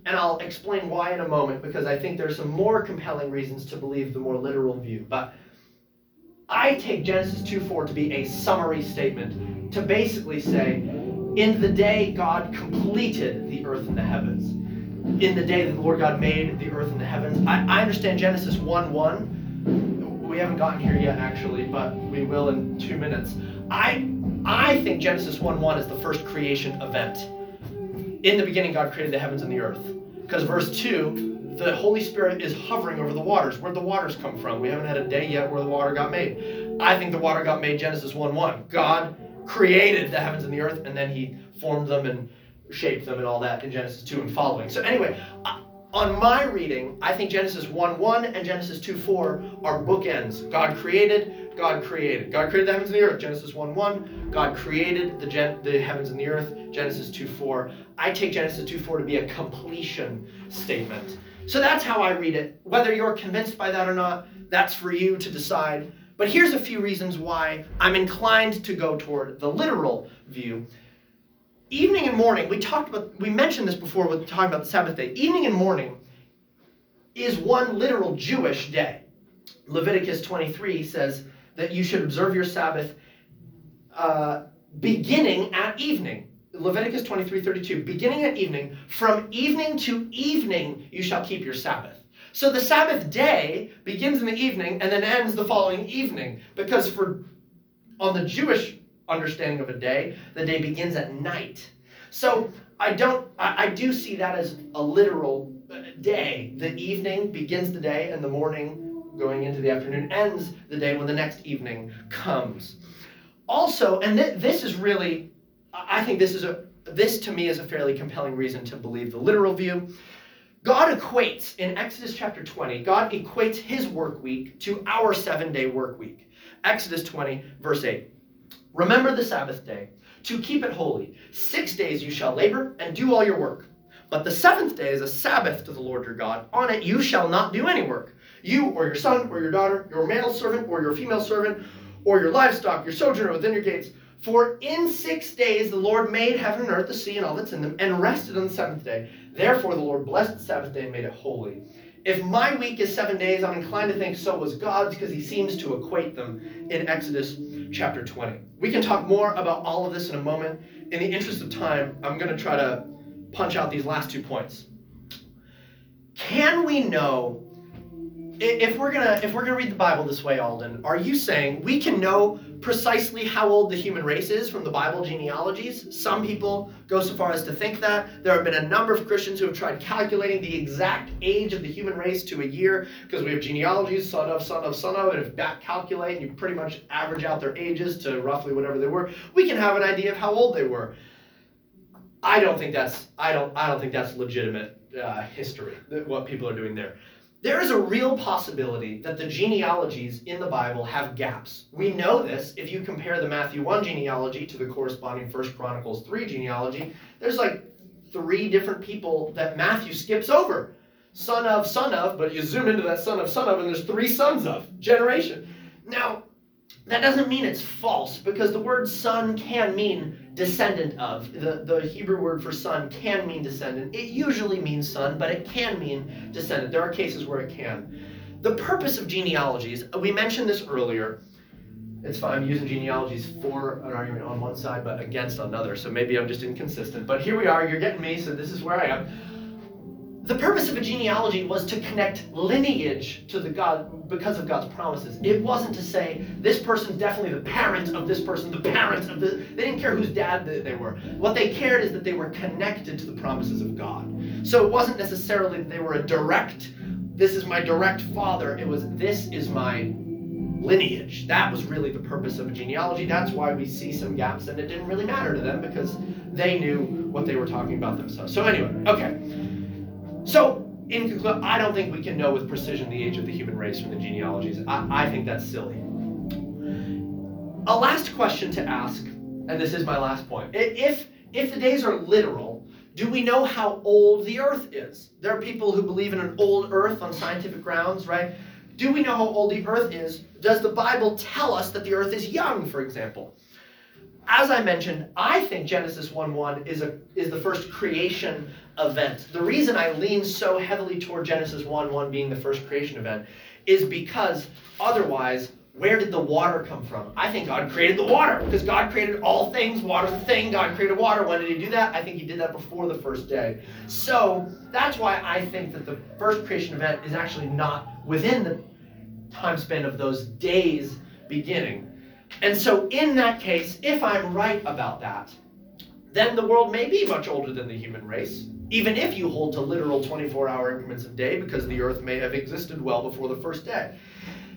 and I'll explain why in a moment because I think there's some more compelling reasons to believe the more literal view. But I take Genesis 2 4 to be a summary statement to basically say, in the day God completed the earth and the heavens, in the day that the Lord God made the earth and the heavens. I, I understand Genesis 1 1. We haven't gotten here yet, actually, but we will in two minutes. I I think Genesis 1 1 is the first creation event. In the beginning, God created the heavens and the earth. Because verse 2, the Holy Spirit is hovering over the waters. Where'd the waters come from? We haven't had a day yet where the water got made. I think the water got made Genesis 1 1. God created the heavens and the earth, and then he formed them and shaped them and all that in Genesis 2 and following. So, anyway, on my reading, I think Genesis 1 1 and Genesis 2 4 are bookends. God created, God created. God created the heavens and the earth, Genesis 1 1. God created the, gen- the heavens and the earth, Genesis 2 4. I take Genesis 2 4 to be a completion statement. So that's how I read it. Whether you're convinced by that or not, that's for you to decide. But here's a few reasons why I'm inclined to go toward the literal view evening and morning, we talked about, we mentioned this before with talking about the Sabbath day. Evening and morning is one literal Jewish day. Leviticus 23 says that you should observe your Sabbath uh, beginning at evening. Leviticus 23 32, beginning at evening, from evening to evening you shall keep your Sabbath. So the Sabbath day begins in the evening and then ends the following evening because for on the Jewish understanding of a day. The day begins at night. So I don't, I, I do see that as a literal uh, day. The evening begins the day, and the morning going into the afternoon ends the day when the next evening comes. Also, and th- this is really, I think this is a, this to me is a fairly compelling reason to believe the literal view. God equates in Exodus chapter 20, God equates his work week to our seven day work week. Exodus 20, verse 8. Remember the Sabbath day, to keep it holy. Six days you shall labor and do all your work. But the seventh day is a Sabbath to the Lord your God. On it you shall not do any work. You or your son or your daughter, your male servant or your female servant, or your livestock, your sojourner within your gates. For in six days the Lord made heaven and earth, the sea, and all that's in them, and rested on the seventh day. Therefore the Lord blessed the Sabbath day and made it holy. If my week is seven days, I'm inclined to think so was God's because he seems to equate them in Exodus chapter 20. We can talk more about all of this in a moment. In the interest of time, I'm going to try to punch out these last two points. Can we know if we're gonna if we're gonna read the Bible this way, Alden, are you saying we can know precisely how old the human race is from the Bible genealogies? Some people go so far as to think that. There have been a number of Christians who have tried calculating the exact age of the human race to a year because we have genealogies, son of, son of, son of, and if back calculate and you pretty much average out their ages to roughly whatever they were, we can have an idea of how old they were. I don't think that's I don't I don't think that's legitimate uh, history. What people are doing there there is a real possibility that the genealogies in the Bible have gaps. We know this if you compare the Matthew 1 genealogy to the corresponding 1 Chronicles 3 genealogy. There's like three different people that Matthew skips over. Son of, son of, but you zoom into that son of, son of, and there's three sons of generation. Now, that doesn't mean it's false because the word son can mean descendant of. The, the Hebrew word for son can mean descendant. It usually means son, but it can mean descendant. There are cases where it can. The purpose of genealogies, we mentioned this earlier, It's fine. I'm using genealogies for an argument on one side, but against another. So maybe I'm just inconsistent. But here we are. You're getting me. So this is where I am. The purpose of a genealogy was to connect lineage to the God because of God's promises. It wasn't to say this person's definitely the parent of this person, the parent of the. They didn't care whose dad they were. What they cared is that they were connected to the promises of God. So it wasn't necessarily that they were a direct. This is my direct father. It was this is my lineage. That was really the purpose of a genealogy. That's why we see some gaps, and it didn't really matter to them because they knew what they were talking about themselves. So anyway, okay. So in conclusion, I don't think we can know with precision the age of the human race from the genealogies. I, I think that's silly. A last question to ask, and this is my last point. If if the days are literal, do we know how old the earth is? There are people who believe in an old earth on scientific grounds, right? Do we know how old the earth is? Does the Bible tell us that the earth is young, for example? As I mentioned, I think Genesis 1:1 is a is the first creation event. The reason I lean so heavily toward Genesis 1:1 being the first creation event is because otherwise where did the water come from? I think God created the water because God created all things. Water's the thing. God created water. When did He do that? I think He did that before the first day. So that's why I think that the first creation event is actually not within the time span of those days beginning. And so, in that case, if I'm right about that, then the world may be much older than the human race, even if you hold to literal 24 hour increments of day, because the earth may have existed well before the first day.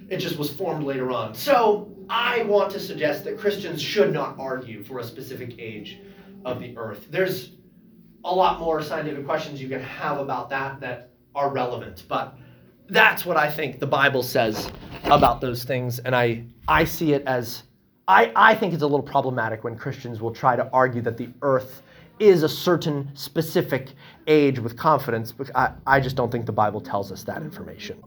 It just was formed later on. So I want to suggest that Christians should not argue for a specific age of the earth. There's a lot more scientific questions you can have about that that are relevant, but that's what I think the Bible says about those things, and I, I see it as I, I think it's a little problematic when Christians will try to argue that the earth is a certain specific age with confidence, but I, I just don't think the Bible tells us that information.